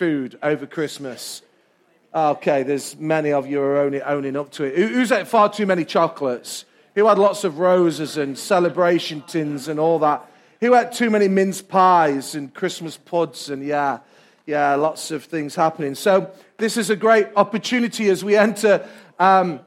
food over Christmas? Okay, there's many of you are only owning up to it. Who's ate far too many chocolates? Who had lots of roses and celebration tins and all that? Who had too many mince pies and Christmas puds and yeah, yeah, lots of things happening. So this is a great opportunity as we enter um,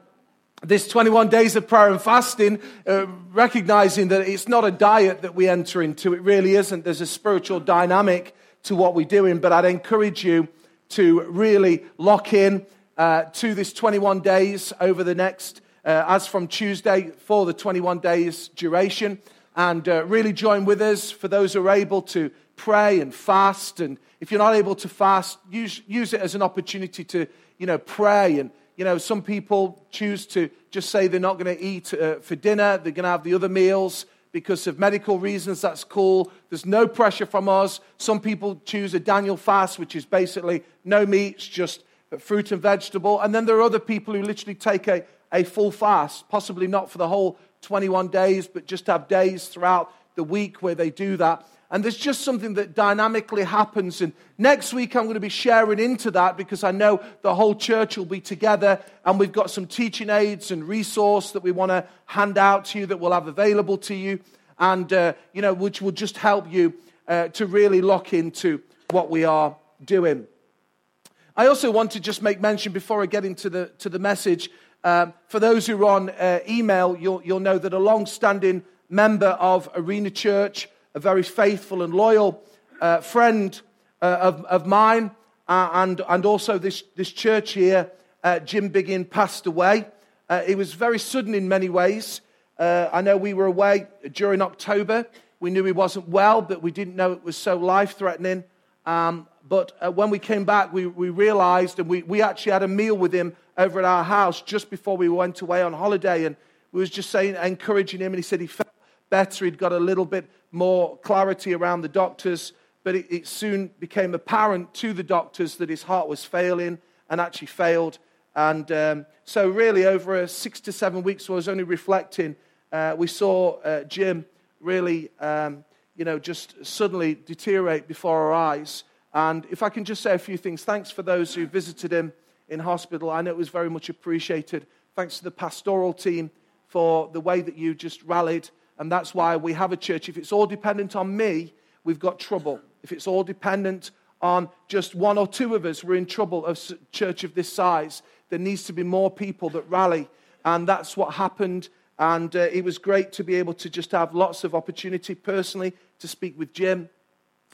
this 21 days of prayer and fasting, uh, recognizing that it's not a diet that we enter into. It really isn't. There's a spiritual dynamic to what we're doing, but I'd encourage you to really lock in uh, to this 21 days over the next, uh, as from Tuesday, for the 21 days duration, and uh, really join with us for those who are able to pray and fast. And if you're not able to fast, use, use it as an opportunity to, you know, pray. And you know, some people choose to just say they're not going to eat uh, for dinner, they're going to have the other meals because of medical reasons. That's cool. There's no pressure from us. Some people choose a Daniel fast, which is basically no meats, just fruit and vegetable. And then there are other people who literally take a, a full fast, possibly not for the whole 21 days, but just have days throughout the week where they do that. And there's just something that dynamically happens. And next week, I'm going to be sharing into that because I know the whole church will be together. And we've got some teaching aids and resource that we want to hand out to you that we'll have available to you. And, uh, you know, which will just help you uh, to really lock into what we are doing. I also want to just make mention before I get into the, to the message. Um, for those who are on uh, email, you'll, you'll know that a long standing member of Arena Church a very faithful and loyal uh, friend uh, of, of mine, uh, and, and also this, this church here, uh, Jim Biggin, passed away. Uh, it was very sudden in many ways. Uh, I know we were away during October. We knew he wasn't well, but we didn't know it was so life threatening. Um, but when we came back, we, we realized, and we, we actually had a meal with him over at our house just before we went away on holiday. And we was just saying, encouraging him, and he said he felt better. He'd got a little bit more clarity around the doctors, but it, it, soon became apparent to the doctors that his heart was failing and actually failed. And um, so, really, over a six to seven weeks, I was only reflecting, uh, we saw uh, Jim really, um, you know, just suddenly deteriorate before our eyes. And if I can just say a few things, thanks for those who visited him in hospital. I know it was very much appreciated. Thanks to the pastoral team for the way that you just rallied and that's why we have a church. If it's all dependent on me, we've got trouble. If it's all dependent on just one or two of us, we're in trouble of church of this size. There needs to be more people that rally. And that's what happened. And uh, it was great to be able to just have lots of opportunity personally to speak with Jim.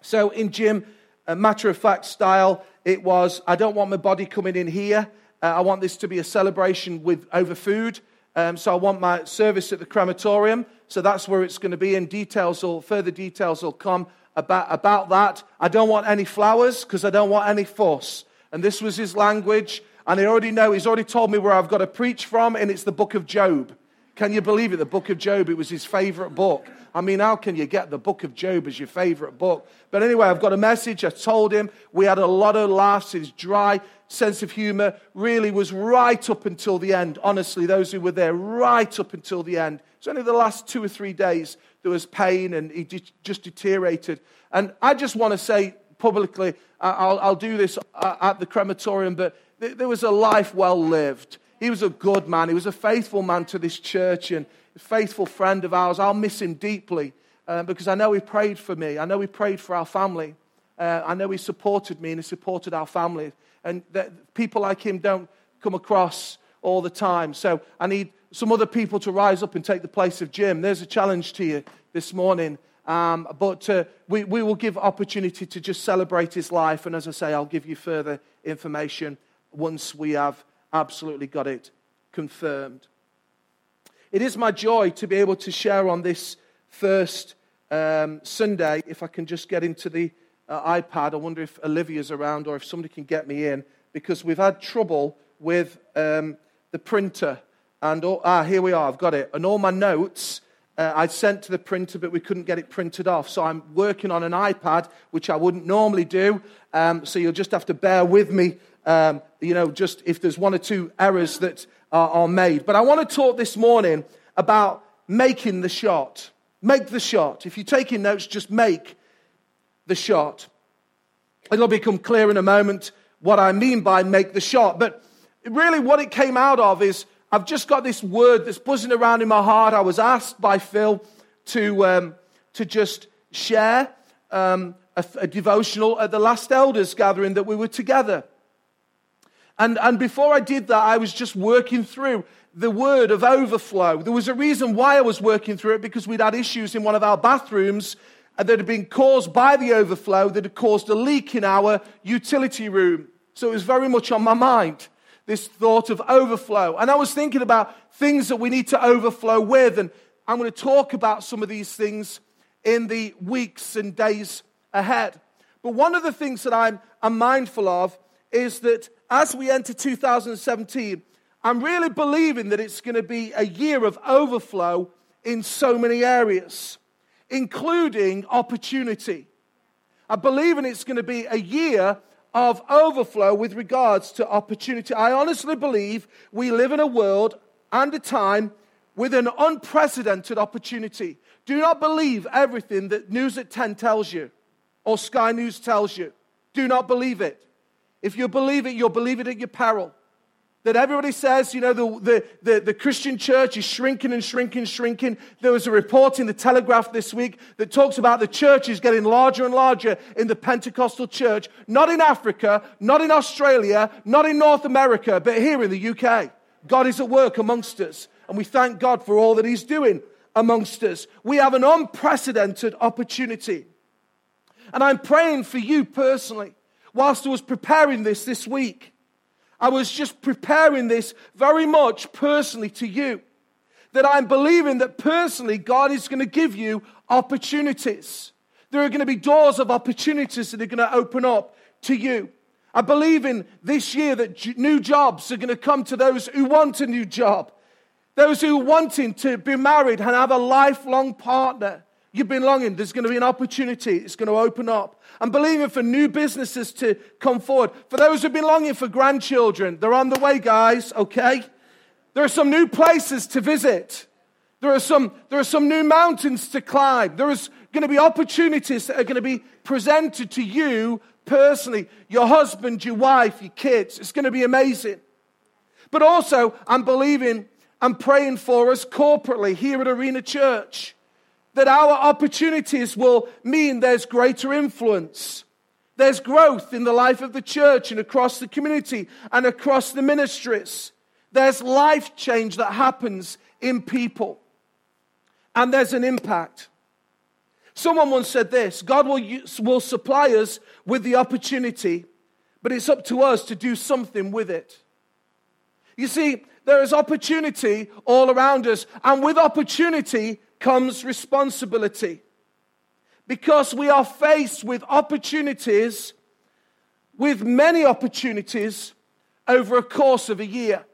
So, in Jim, a matter of fact style, it was I don't want my body coming in here. Uh, I want this to be a celebration with over food. Um, so I want my service at the crematorium. So that's where it's going to be. And details will, further details will come about, about that. I don't want any flowers because I don't want any fuss. And this was his language. And I already know, he's already told me where I've got to preach from, and it's the book of Job. Can you believe it? The book of Job, it was his favorite book. I mean, how can you get the book of Job as your favorite book? But anyway, I've got a message. I told him we had a lot of laughs. His dry sense of humor really was right up until the end. Honestly, those who were there, right up until the end. It's only the last two or three days there was pain and he just deteriorated. And I just want to say publicly, I'll, I'll do this uh, at the crematorium, but there was a life well lived. He was a good man. He was a faithful man to this church and a faithful friend of ours. I'll miss him deeply uh, because I know he prayed for me. I know he prayed for our family. Uh, I know he supported me and he supported our family. And that people like him don't come across all the time. So I need some other people to rise up and take the place of Jim. There's a challenge to you this morning. Um, but uh, we, we will give opportunity to just celebrate his life. And as I say, I'll give you further information once we have absolutely got it confirmed. It is my joy to be able to share on this first um, Sunday. If I can just get into the uh, iPad, I wonder if Olivia's around or if somebody can get me in because we've had trouble with um, the printer. And all, ah, here we are, I've got it. And all my notes uh, I sent to the printer, but we couldn't get it printed off. So I'm working on an iPad, which I wouldn't normally do. Um, so you'll just have to bear with me, um, you know, just if there's one or two errors that are, are made. But I want to talk this morning about making the shot. Make the shot. If you're taking notes, just make the shot. it'll become clear in a moment what I mean by make the shot. But really, what it came out of is I've just got this word that's buzzing around in my heart. I was asked by Phil to, um, to just share um, a, a devotional at the last elders gathering that we were together. And, and before I did that, I was just working through the word of overflow. There was a reason why I was working through it because we'd had issues in one of our bathrooms that had been caused by the overflow that had caused a leak in our utility room. So it was very much on my mind, this thought of overflow. And I was thinking about things that we need to overflow with. And I'm going to talk about some of these things in the weeks and days ahead. But one of the things that I'm, I'm mindful of is that as we enter 2017, I'm really believing that it's going to be a year of overflow in so many areas, including opportunity. I believe in it's going to be a year of overflow with regards to opportunity. I honestly believe we live in a world and a time with an unprecedented opportunity. Do not believe everything that News at 10 tells you or Sky News tells you. Do not believe it. If you believe it, you'll believe it at your peril. That everybody says, you know, the, the, the, the, Christian church is shrinking and shrinking, shrinking. There was a report in the Telegraph this week that talks about the church is getting larger and larger in the Pentecostal church, not in Africa, not in Australia, not in North America, but here in the UK. God is at work amongst us, and we thank God for all that He's doing amongst us. We have an unprecedented opportunity. And I'm praying for you personally whilst I was preparing this this week. I was just preparing this very much personally to you. That I'm believing that personally God is going to give you opportunities. There are going to be doors of opportunities that are going to open up to you. I believe in this year that new jobs are going to come to those who want a new job. Those who are wanting to be married and have a lifelong partner. You've been longing. There's going to be an opportunity. It's going to open up. I'm believing for new businesses to come forward. For those who've been longing for grandchildren, they're on the way, guys, okay? There are some new places to visit. There are some, there are some new mountains to climb. There is going to be opportunities that are going to be presented to you personally, your husband, your wife, your kids. It's going to be amazing. But also, I'm believing, I'm praying for us corporately here at Arena Church that our opportunities will mean there's greater influence. There's growth in the life of the church and across the community and across the ministries. There's life change that happens in people. And there's an impact. Someone once said this God will, use, will supply us with the opportunity, but it's up to us to do something with it. You see, there is opportunity all around us, and with opportunity comes responsibility. Because we are faced with opportunities, with many opportunities over a course of a year.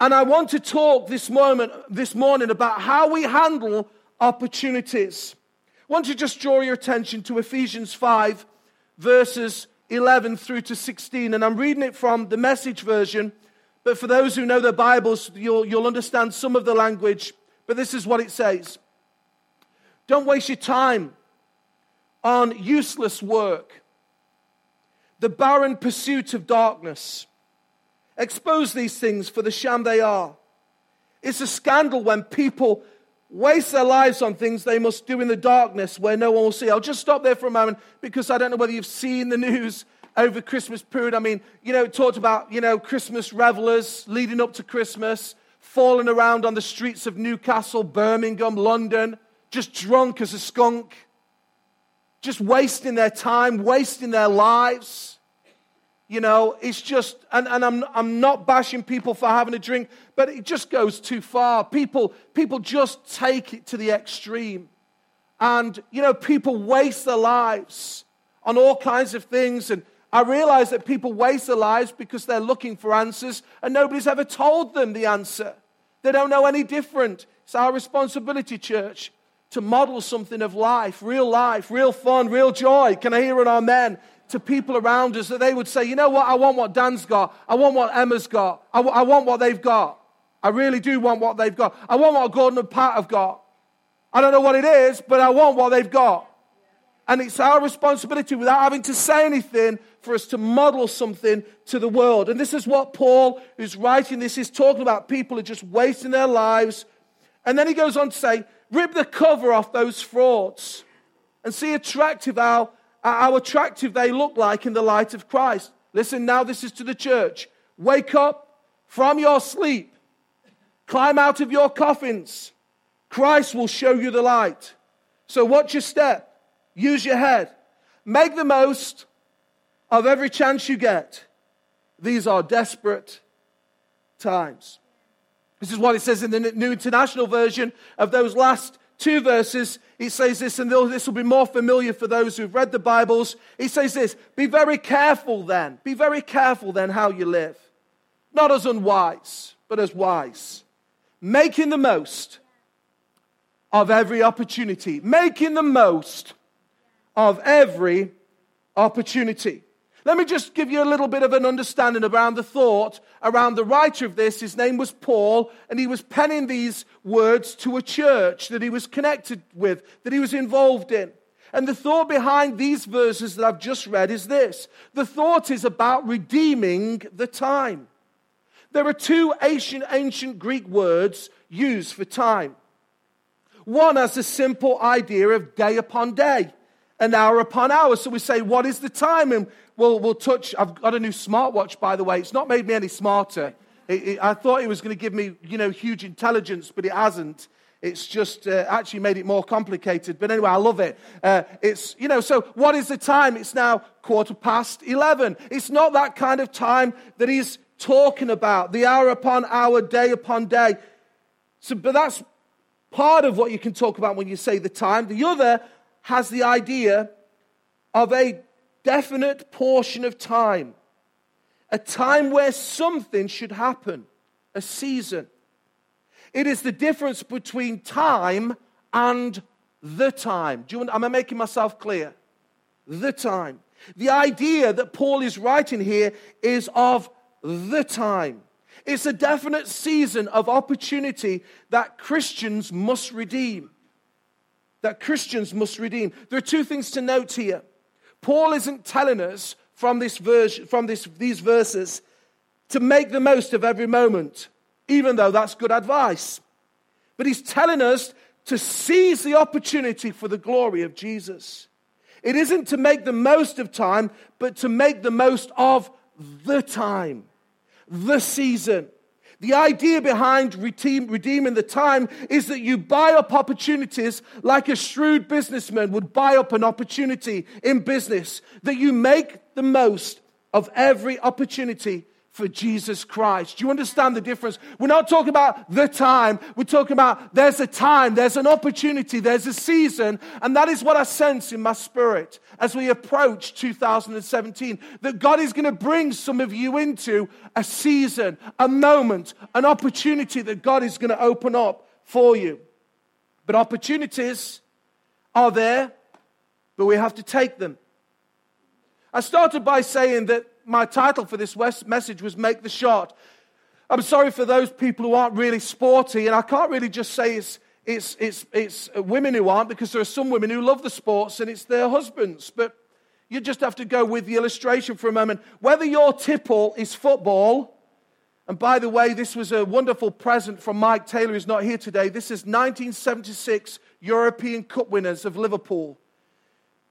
And I want to talk this moment, this morning about how we handle opportunities. I want to just draw your attention to Ephesians 5, verses 11 through to 16. And I'm reading it from the message version. But for those who know their Bibles, you'll, you'll understand some of the language. But this is what it says Don't waste your time on useless work, the barren pursuit of darkness. Expose these things for the sham they are. It's a scandal when people waste their lives on things they must do in the darkness where no one will see. I'll just stop there for a moment because I don't know whether you've seen the news over Christmas period. I mean, you know, it talked about, you know, Christmas revelers leading up to Christmas falling around on the streets of Newcastle, Birmingham, London, just drunk as a skunk, just wasting their time, wasting their lives. You know, it's just, and, and I'm, I'm not bashing people for having a drink, but it just goes too far. People, people just take it to the extreme. And, you know, people waste their lives on all kinds of things. And I realize that people waste their lives because they're looking for answers and nobody's ever told them the answer. They don't know any different. It's our responsibility, church, to model something of life, real life, real fun, real joy. Can I hear an amen? To people around us that they would say, you know what, I want what Dan's got. I want what Emma's got. I, w- I want what they've got. I really do want what they've got. I want what Gordon and Pat have got. I don't know what it is, but I want what they've got. And it's our responsibility, without having to say anything, for us to model something to the world. And this is what Paul, who's writing this, is talking about. People are just wasting their lives. And then he goes on to say, rip the cover off those frauds and see attractive how, how attractive they look like in the light of Christ. Listen, now this is to the church. Wake up from your sleep. Climb out of your coffins. Christ will show you the light. So watch your step. Use your head. Make the most of every chance you get. These are desperate times. This is what it says in the New International Version of those last two verses. It says this, and this will be more familiar for those who've read the Bibles. He says this Be very careful then. Be very careful then how you live. Not as unwise, but as wise. Making the most of every opportunity. Making the most of every opportunity. Let me just give you a little bit of an understanding around the thought around the writer of this. His name was Paul, and he was penning these words to a church that he was connected with, that he was involved in. And the thought behind these verses that I've just read is this the thought is about redeeming the time. There are two ancient, ancient Greek words used for time. One has a simple idea of day upon day an hour upon hour. So we say, what is the time? And we'll, we'll touch. I've got a new smartwatch, by the way. It's not made me any smarter. It, it, I thought it was going to give me, you know, huge intelligence, but it hasn't. It's just uh, actually made it more complicated. But anyway, I love it. Uh, it's, you know, so what is the time? It's now quarter past 11. It's not that kind of time that he's talking about, the hour upon hour, day upon day. So, but that's part of what you can talk about when you say the time. The other has the idea of a definite portion of time, a time where something should happen, a season. It is the difference between time and the time. Do you, am I making myself clear? The time. The idea that Paul is writing here is of the time. It's a definite season of opportunity that Christians must redeem that Christians must redeem. There are two things to note here. Paul isn't telling us from, this verse, from this, these verses to make the most of every moment, even though that's good advice. But he's telling us to seize the opportunity for the glory of Jesus. It isn't to make the most of time, but to make the most of the time, the season. The idea behind redeeming the time is that you buy up opportunities like a shrewd businessman would buy up an opportunity in business, that you make the most of every opportunity for Jesus Christ. Do you understand the difference? We're not talking about the time. We're talking about there's a time, there's an opportunity, there's a season. And that is what I sense in my spirit as we approach 2017 that God is going to bring some of you into a season, a moment, an opportunity that God is going to open up for you. But opportunities are there, but we have to take them. I started by saying that my title for this message was Make the Shot. I'm sorry for those people who aren't really sporty, and I can't really just say it's, it's, it's, it's women who aren't, because there are some women who love the sports and it's their husbands. But you just have to go with the illustration for a moment. Whether your tipple is football, and by the way, this was a wonderful present from Mike Taylor, who's not here today. This is 1976 European Cup winners of Liverpool.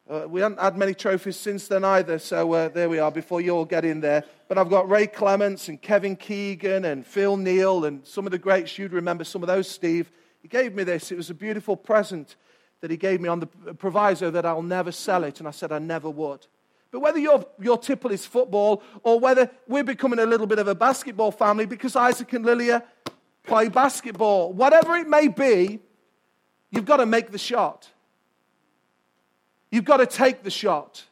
Uh, we haven't had many trophies since then either, so uh, there we are before you all get in there. But I've got Ray Clemence and Kevin Keegan and Phil Neal and some of the greats. You'd remember some of those, Steve. He gave me this. It was a beautiful present that he gave me on the proviso that I'll never sell it. And I said I never would. But whether your, your tipple is football or whether we're becoming a little bit of a basketball family because Isaac and Lilia play basketball, whatever it may be, you've got to make the shot. You've got to take the shot.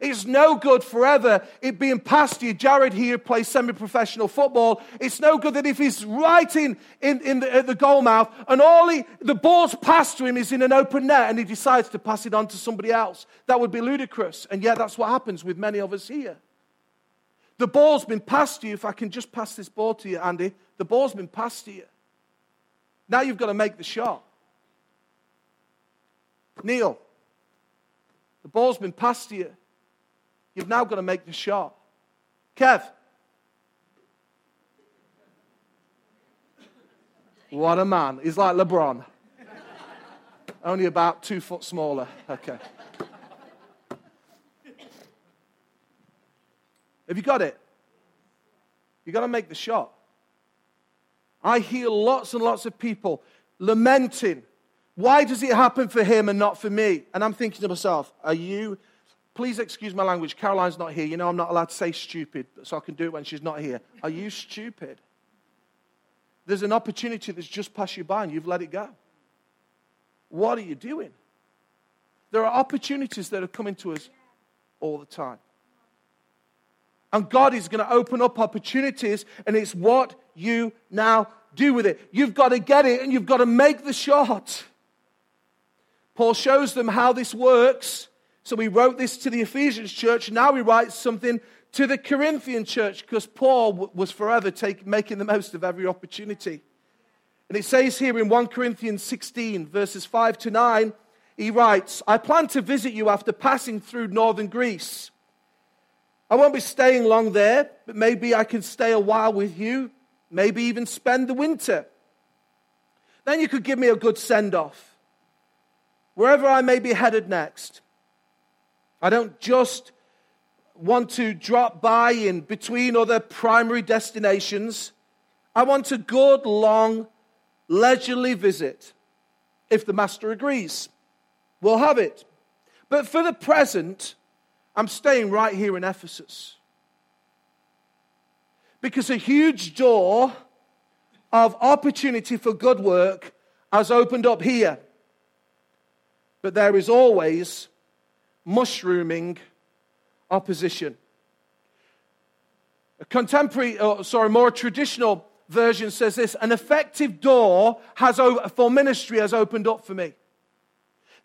It's no good forever it being past you. Jared here plays semi professional football. It's no good that if he's right in, in, in the, at the goal mouth and all he, the ball's passed to him is in an open net and he decides to pass it on to somebody else. That would be ludicrous. And yet that's what happens with many of us here. The ball's been passed to you. If I can just pass this ball to you, Andy, the ball's been passed to you. Now you've got to make the shot. Neil. Ball's been passed to you. You've now got to make the shot. Kev. What a man. He's like LeBron. Only about two foot smaller. Okay. Have you got it? You've got to make the shot. I hear lots and lots of people lamenting. Why does it happen for him and not for me? And I'm thinking to myself, are you, please excuse my language, Caroline's not here. You know I'm not allowed to say stupid, so I can do it when she's not here. Are you stupid? There's an opportunity that's just passed you by and you've let it go. What are you doing? There are opportunities that are coming to us all the time. And God is going to open up opportunities, and it's what you now do with it. You've got to get it and you've got to make the shot. Paul shows them how this works. So he wrote this to the Ephesians church. Now he writes something to the Corinthian church because Paul was forever take, making the most of every opportunity. And it says here in 1 Corinthians 16, verses 5 to 9, he writes, I plan to visit you after passing through northern Greece. I won't be staying long there, but maybe I can stay a while with you, maybe even spend the winter. Then you could give me a good send off. Wherever I may be headed next, I don't just want to drop by in between other primary destinations. I want a good, long, leisurely visit. If the master agrees, we'll have it. But for the present, I'm staying right here in Ephesus. Because a huge door of opportunity for good work has opened up here. But there is always mushrooming opposition. A contemporary, oh, sorry, more traditional version says this an effective door has, for ministry has opened up for me.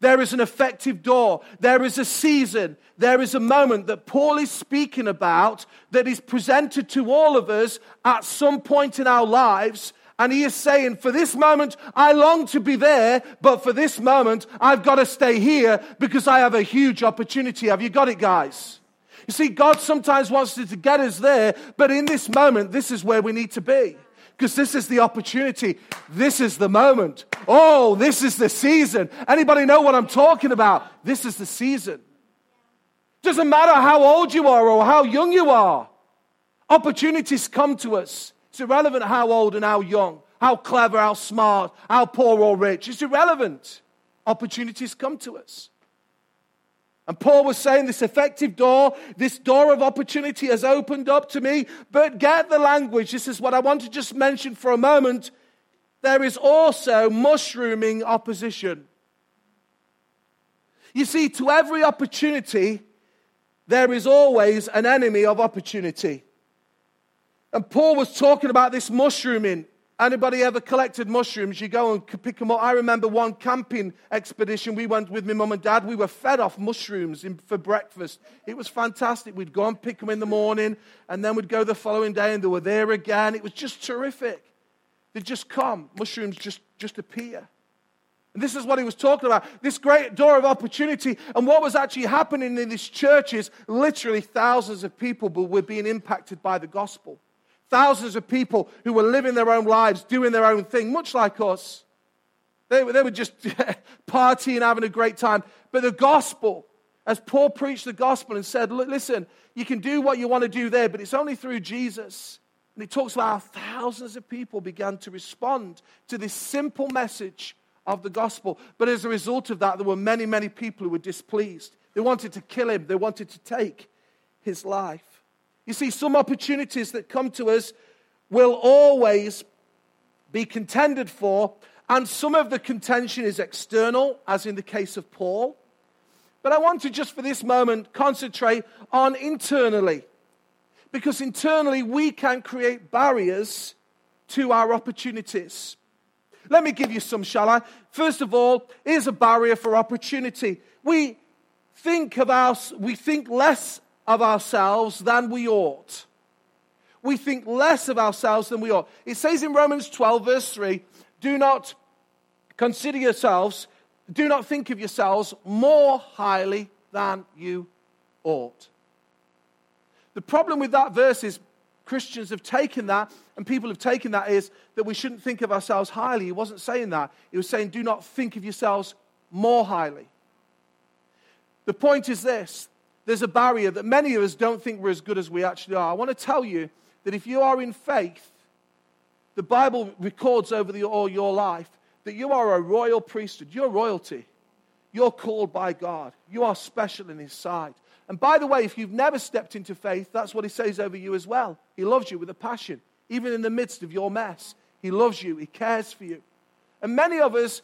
There is an effective door. There is a season. There is a moment that Paul is speaking about that is presented to all of us at some point in our lives. And he is saying, for this moment, I long to be there, but for this moment, I've got to stay here because I have a huge opportunity. Have you got it, guys? You see, God sometimes wants to get us there, but in this moment, this is where we need to be because this is the opportunity. This is the moment. Oh, this is the season. Anybody know what I'm talking about? This is the season. Doesn't matter how old you are or how young you are. Opportunities come to us. It's irrelevant how old and how young, how clever, how smart, how poor or rich. It's irrelevant. Opportunities come to us. And Paul was saying this effective door, this door of opportunity has opened up to me. But get the language. This is what I want to just mention for a moment. There is also mushrooming opposition. You see, to every opportunity, there is always an enemy of opportunity. And Paul was talking about this mushrooming Anybody ever collected mushrooms? You go and pick them up. I remember one camping expedition we went with my mum and dad. We were fed off mushrooms in, for breakfast. It was fantastic. We'd go and pick them in the morning, and then we'd go the following day, and they were there again. It was just terrific. They'd just come. Mushrooms just, just appear. And this is what he was talking about this great door of opportunity. And what was actually happening in these churches, literally thousands of people were being impacted by the gospel. Thousands of people who were living their own lives, doing their own thing, much like us. They, they were just partying, having a great time. But the gospel, as Paul preached the gospel and said, listen, you can do what you want to do there, but it's only through Jesus. And he talks about how thousands of people began to respond to this simple message of the gospel. But as a result of that, there were many, many people who were displeased. They wanted to kill him, they wanted to take his life. You see, some opportunities that come to us will always be contended for, and some of the contention is external, as in the case of Paul. But I want to just for this moment concentrate on internally. Because internally, we can create barriers to our opportunities. Let me give you some, shall I? First of all, here's a barrier for opportunity. We think of our, we think less of ourselves than we ought. We think less of ourselves than we ought. It says in Romans 12, verse 3 do not consider yourselves, do not think of yourselves more highly than you ought. The problem with that verse is Christians have taken that, and people have taken that is that we shouldn't think of ourselves highly. He wasn't saying that. He was saying, do not think of yourselves more highly. The point is this there's a barrier that many of us don't think we're as good as we actually are. I want to tell you that if you are in faith, the Bible records over the, all your life that you are a royal priesthood. You're royalty. You're called by God. You are special in His sight. And by the way, if you've never stepped into faith, that's what He says over you as well. He loves you with a passion, even in the midst of your mess. He loves you, He cares for you. And many of us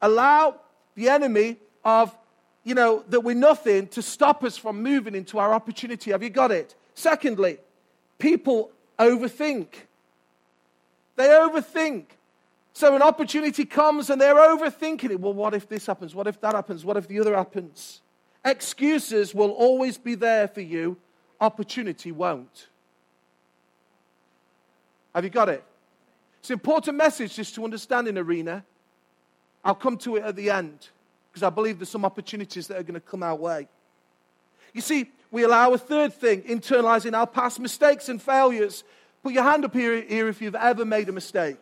allow the enemy of, you know, that we're nothing to stop us from moving into our opportunity. Have you got it? Secondly, people overthink. They overthink. So an opportunity comes and they're overthinking it. Well, what if this happens? What if that happens? What if the other happens? Excuses will always be there for you, opportunity won't. Have you got it? It's an important message just to understand in arena. I'll come to it at the end because I believe there's some opportunities that are going to come our way. You see, we allow a third thing, internalizing our past mistakes and failures. Put your hand up here, here if you've ever made a mistake.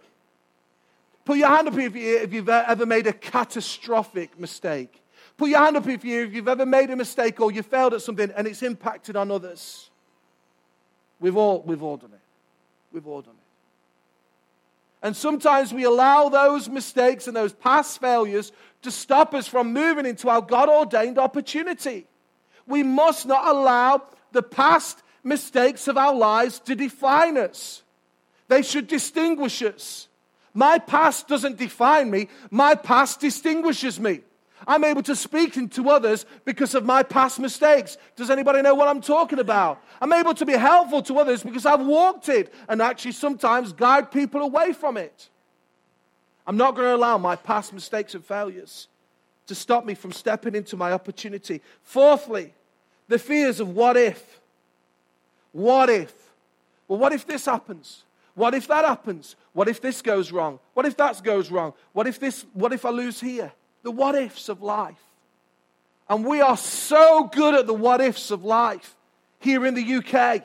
Put your hand up here if you've ever made a catastrophic mistake. Put your hand up you, if you've ever made a mistake or you failed at something and it's impacted on others. We've all, we've all done it. We've all done it. And sometimes we allow those mistakes and those past failures to stop us from moving into our God ordained opportunity. We must not allow the past mistakes of our lives to define us, they should distinguish us. My past doesn't define me, my past distinguishes me. I'm able to speak to others because of my past mistakes. Does anybody know what I'm talking about? I'm able to be helpful to others because I've walked it and actually sometimes guide people away from it. I'm not going to allow my past mistakes and failures to stop me from stepping into my opportunity. Fourthly, the fears of what if. What if? Well, what if this happens? What if that happens? What if this goes wrong? What if that goes wrong? What if this, what if I lose here? The what ifs of life. And we are so good at the what ifs of life here in the UK.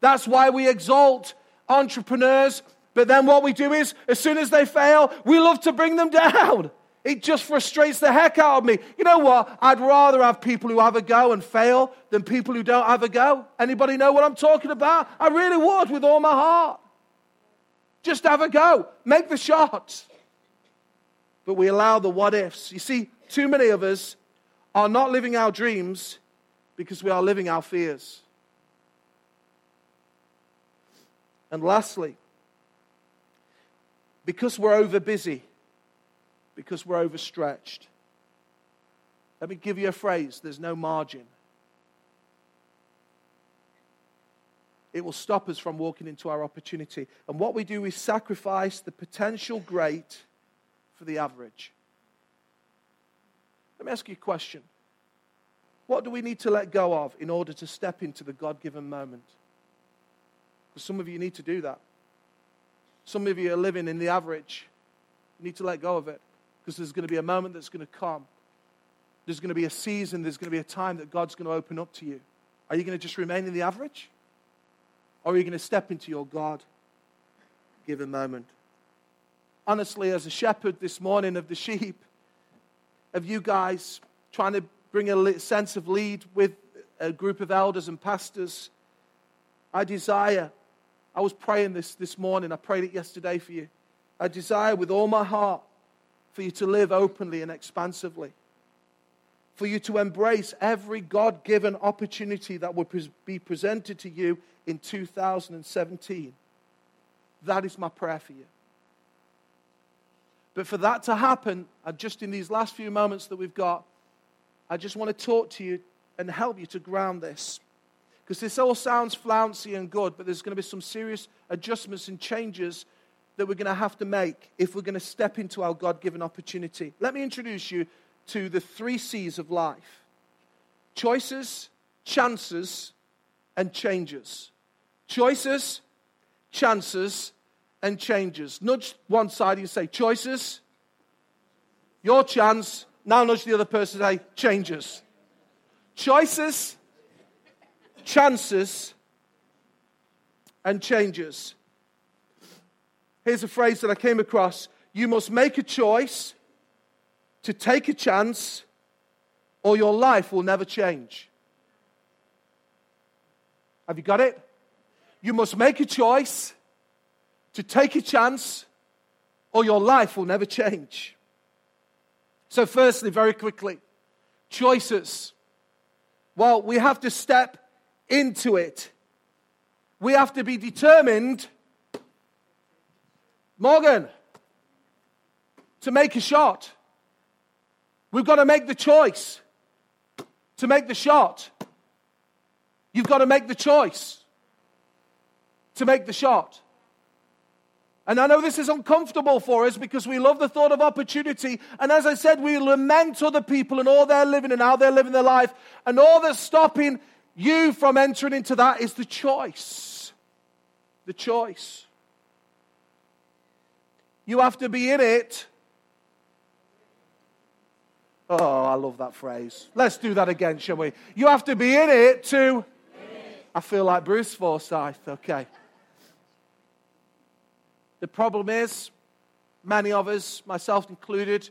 That's why we exalt entrepreneurs. But then what we do is, as soon as they fail, we love to bring them down. It just frustrates the heck out of me. You know what? I'd rather have people who have a go and fail than people who don't have a go. Anybody know what I'm talking about? I really would with all my heart. Just have a go. Make the shot. But we allow the what ifs. You see, too many of us are not living our dreams because we are living our fears. And lastly, because we're over busy, because we're overstretched. Let me give you a phrase there's no margin. it will stop us from walking into our opportunity. And what we do is sacrifice the potential great for the average. Let me ask you a question. What do we need to let go of in order to step into the God given moment? Because some of you need to do that. Some of you are living in the average. You need to let go of it because there's going to be a moment that's going to come. There's going to be a season, there's going to be a time that God's going to open up to you. Are you going to just remain in the average? Or are you going to step into your God given moment? Honestly, as a shepherd this morning of the sheep, of you guys trying to bring a sense of lead with a group of elders and pastors, I desire, I was praying this this morning, I prayed it yesterday for you. I desire with all my heart for you to live openly and expansively, for you to embrace every God given opportunity that will be presented to you in 2017. That is my prayer for you. But for that to happen, just in these last few moments that we've got, I just want to talk to you and help you to ground this. Because this all sounds flouncy and good, but there's going to be some serious adjustments and changes that we're going to have to make if we're going to step into our God given opportunity. Let me introduce you to the three C's of life choices, chances, and changes. Choices, chances, and changes. Nudge one side and say, choices, your chance. Now nudge the other person and say, changes. choices, chances, and changes. Here's a phrase that I came across you must make a choice to take a chance, or your life will never change. Have you got it? You must make a choice to take a chance, or your life will never change. So, firstly, very quickly, choices. Well, we have to step into it. We have to be determined, Morgan, to make a shot. We've got to make the choice to make the shot. You've got to make the choice to make the shot. And I know this is uncomfortable for us because we love the thought of opportunity. And as I said, we lament other people and all they're living and how they're living their life. And all that's stopping you from entering into that is the choice. The choice. You have to be in it. Oh, I love that phrase. Let's do that again, shall we? You have to be in it to. I feel like Bruce Forsyth. Okay. The problem is, many of us, myself included,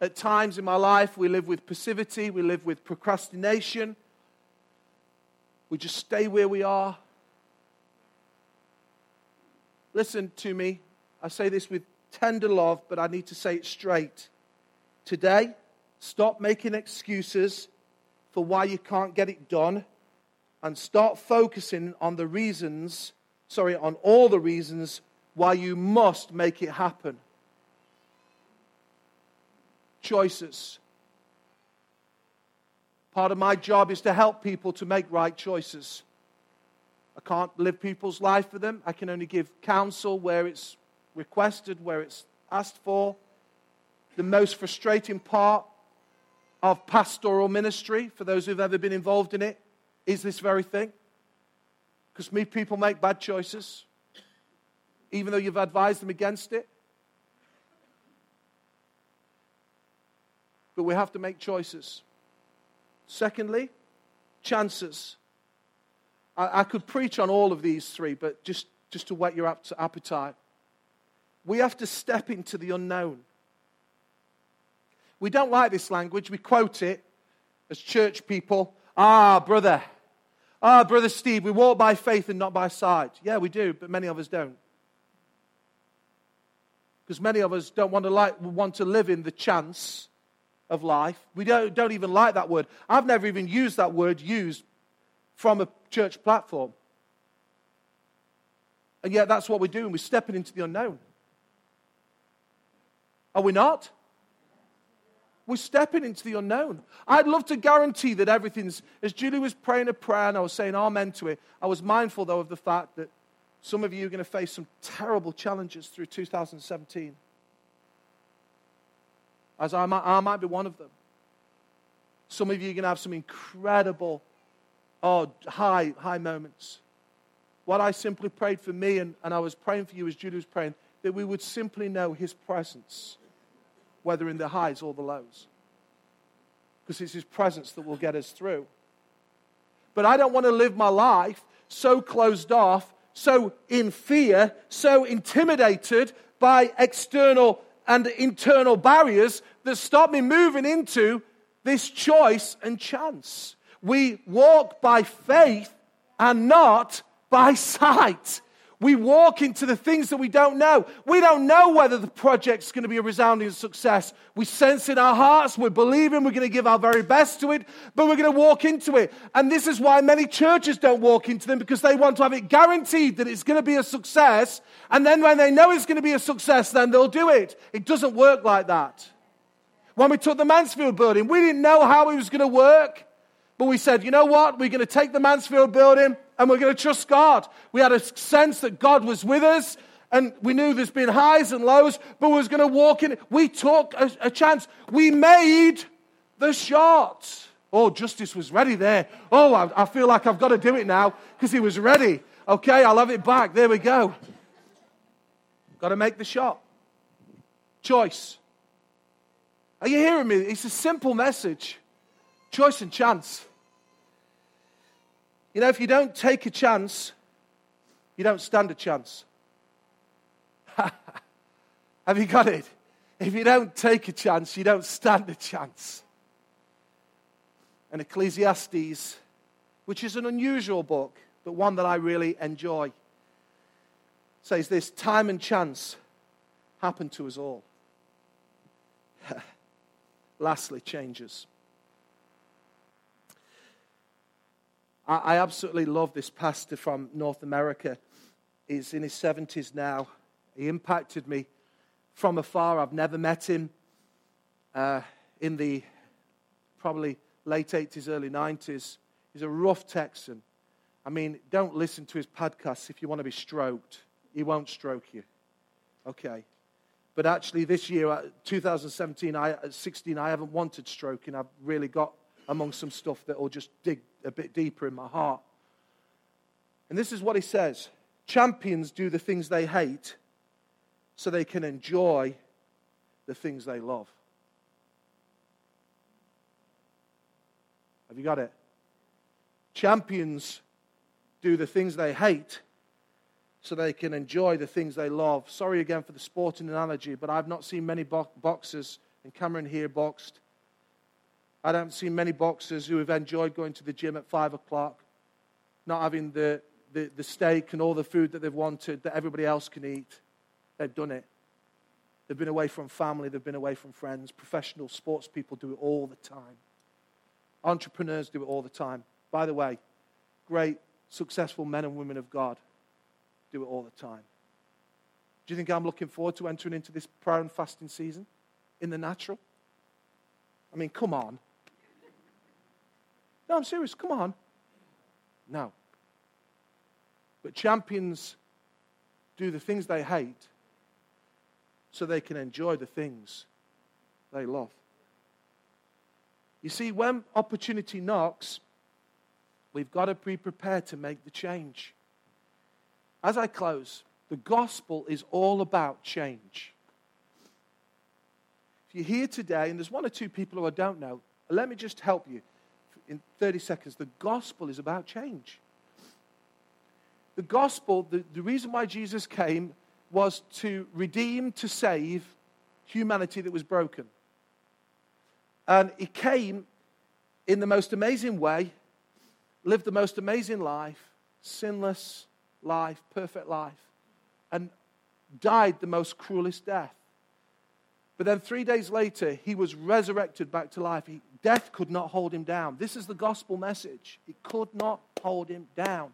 at times in my life, we live with passivity, we live with procrastination. We just stay where we are. Listen to me. I say this with tender love, but I need to say it straight. Today, stop making excuses for why you can't get it done and start focusing on the reasons, sorry, on all the reasons why you must make it happen. Choices. Part of my job is to help people to make right choices. I can't live people's life for them. I can only give counsel where it's requested, where it's asked for. The most frustrating part of pastoral ministry, for those who've ever been involved in it, is this very thing. Because me, people make bad choices even though you've advised them against it. But we have to make choices. Secondly, chances. I, I could preach on all of these three, but just, just to whet your appetite. We have to step into the unknown. We don't like this language. We quote it as church people. Ah, brother. Ah, brother Steve, we walk by faith and not by sight. Yeah, we do, but many of us don't because many of us don't want to, like, want to live in the chance of life. We don't, don't even like that word. I've never even used that word used from a church platform. And yet that's what we're doing. We're stepping into the unknown. Are we not? We're stepping into the unknown. I'd love to guarantee that everything's, as Julie was praying a prayer and I was saying amen to it, I was mindful, though, of the fact that some of you are going to face some terrible challenges through 2017. As I might, I might be one of them. Some of you are going to have some incredible, oh, high, high moments. What I simply prayed for me, and, and I was praying for you as Judah was praying, that we would simply know his presence, whether in the highs or the lows. Because it's his presence that will get us through. But I don't want to live my life so closed off so in fear, so intimidated by external and internal barriers that stop me moving into this choice and chance. We walk by faith and not by sight. We walk into the things that we don't know. We don't know whether the project's going to be a resounding success. We sense in our hearts, we're believing, we're going to give our very best to it, but we're going to walk into it. And this is why many churches don't walk into them because they want to have it guaranteed that it's going to be a success. And then when they know it's going to be a success, then they'll do it. It doesn't work like that. When we took the Mansfield building, we didn't know how it was going to work. But we said, you know what? We're going to take the Mansfield building and we're going to trust God. We had a sense that God was with us and we knew there's been highs and lows, but we was going to walk in. We took a, a chance. We made the shot. Oh, justice was ready there. Oh, I, I feel like I've got to do it now because he was ready. Okay, I'll have it back. There we go. Got to make the shot. Choice. Are you hearing me? It's a simple message choice and chance. You know, if you don't take a chance, you don't stand a chance. Have you got it? If you don't take a chance, you don't stand a chance. And Ecclesiastes, which is an unusual book, but one that I really enjoy, says this time and chance happen to us all. Lastly, changes. I, I absolutely love this pastor from North America. He's in his 70s now. He impacted me from afar. I've never met him uh, in the probably late 80s, early 90s. He's a rough Texan. I mean, don't listen to his podcasts if you want to be stroked. He won't stroke you. Okay. But actually, this year, uh, 2017, I, 16, I haven't wanted stroking. I've really got among some stuff that will just dig a bit deeper in my heart. And this is what he says Champions do the things they hate so they can enjoy the things they love. Have you got it? Champions do the things they hate so they can enjoy the things they love. Sorry again for the sporting analogy, but I've not seen many bo- boxers, and Cameron here boxed. I don't see many boxers who have enjoyed going to the gym at five o'clock, not having the, the, the steak and all the food that they've wanted that everybody else can eat. They've done it. They've been away from family, they've been away from friends. Professional sports people do it all the time. Entrepreneurs do it all the time. By the way, great, successful men and women of God do it all the time. Do you think I'm looking forward to entering into this prayer and fasting season in the natural? I mean, come on. No, I'm serious. Come on. No. But champions do the things they hate so they can enjoy the things they love. You see, when opportunity knocks, we've got to be prepared to make the change. As I close, the gospel is all about change. If you're here today and there's one or two people who I don't know, let me just help you in 30 seconds. The gospel is about change. The gospel, the, the reason why Jesus came was to redeem, to save humanity that was broken. And he came in the most amazing way, lived the most amazing life, sinless life, perfect life, and died the most cruelest death. But then three days later, he was resurrected back to life. He, death could not hold him down. This is the gospel message. It could not hold him down.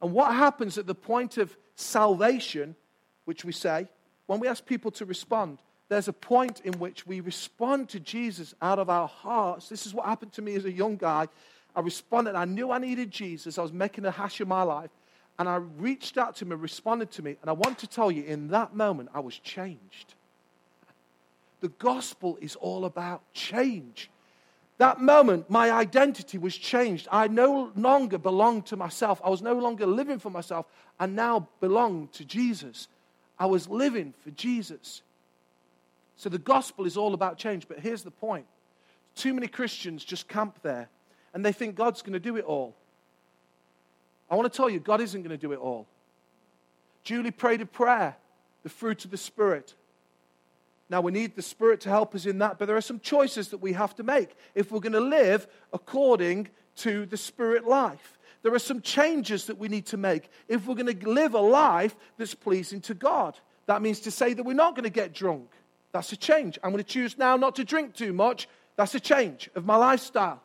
And what happens at the point of salvation, which we say, when we ask people to respond, there's a point in which we respond to Jesus out of our hearts. This is what happened to me as a young guy. I responded. I knew I needed Jesus. I was making a hash of my life. And I reached out to him and responded to me. And I want to tell you, in that moment, I was changed. The gospel is all about change. That moment, my identity was changed. I no longer belonged to myself. I was no longer living for myself. I now belonged to Jesus. I was living for Jesus. So the gospel is all about change. But here's the point too many Christians just camp there and they think God's going to do it all. I want to tell you, God isn't going to do it all. Julie prayed a prayer, the fruit of the Spirit. Now, we need the Spirit to help us in that, but there are some choices that we have to make if we're going to live according to the Spirit life. There are some changes that we need to make if we're going to live a life that's pleasing to God. That means to say that we're not going to get drunk. That's a change. I'm going to choose now not to drink too much. That's a change of my lifestyle.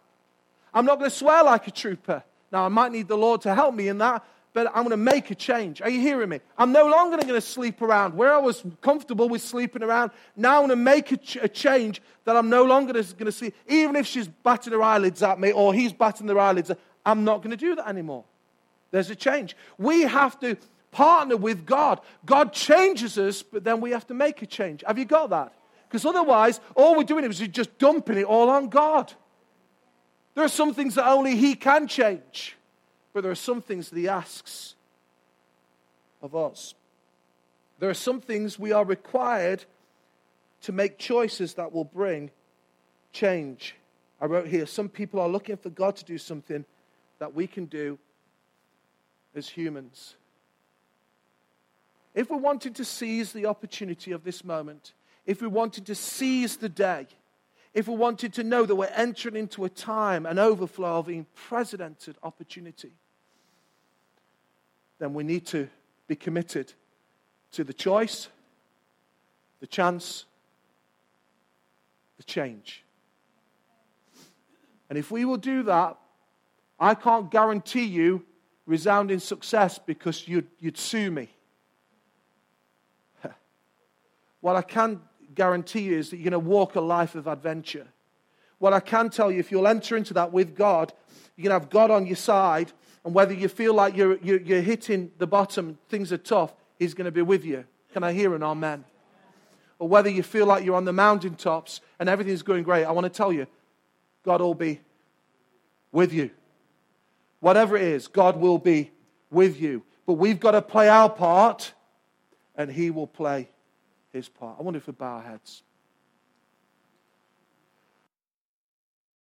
I'm not going to swear like a trooper. Now, I might need the Lord to help me in that, but I'm going to make a change. Are you hearing me? I'm no longer going to sleep around. Where I was comfortable with sleeping around, now I'm going to make a, ch- a change that I'm no longer going to sleep. Even if she's batting her eyelids at me or he's batting their eyelids, I'm not going to do that anymore. There's a change. We have to partner with God. God changes us, but then we have to make a change. Have you got that? Because otherwise, all we're doing is just dumping it all on God. There are some things that only He can change. But there are some things that he asks of us. There are some things we are required to make choices that will bring change. I wrote here some people are looking for God to do something that we can do as humans. If we wanted to seize the opportunity of this moment, if we wanted to seize the day, if we wanted to know that we're entering into a time, an overflow of unprecedented opportunity, then we need to be committed to the choice, the chance, the change. And if we will do that, I can't guarantee you resounding success because you'd, you'd sue me. what I can guarantee you is that you're going to walk a life of adventure. What I can tell you, if you'll enter into that with God, you're going to have God on your side, and whether you feel like you're, you're, you're hitting the bottom, things are tough, He's going to be with you. Can I hear an amen? Or whether you feel like you're on the mountaintops and everything's going great, I want to tell you, God will be with you. Whatever it is, God will be with you. But we've got to play our part, and He will play His part. I wonder if we bow our heads.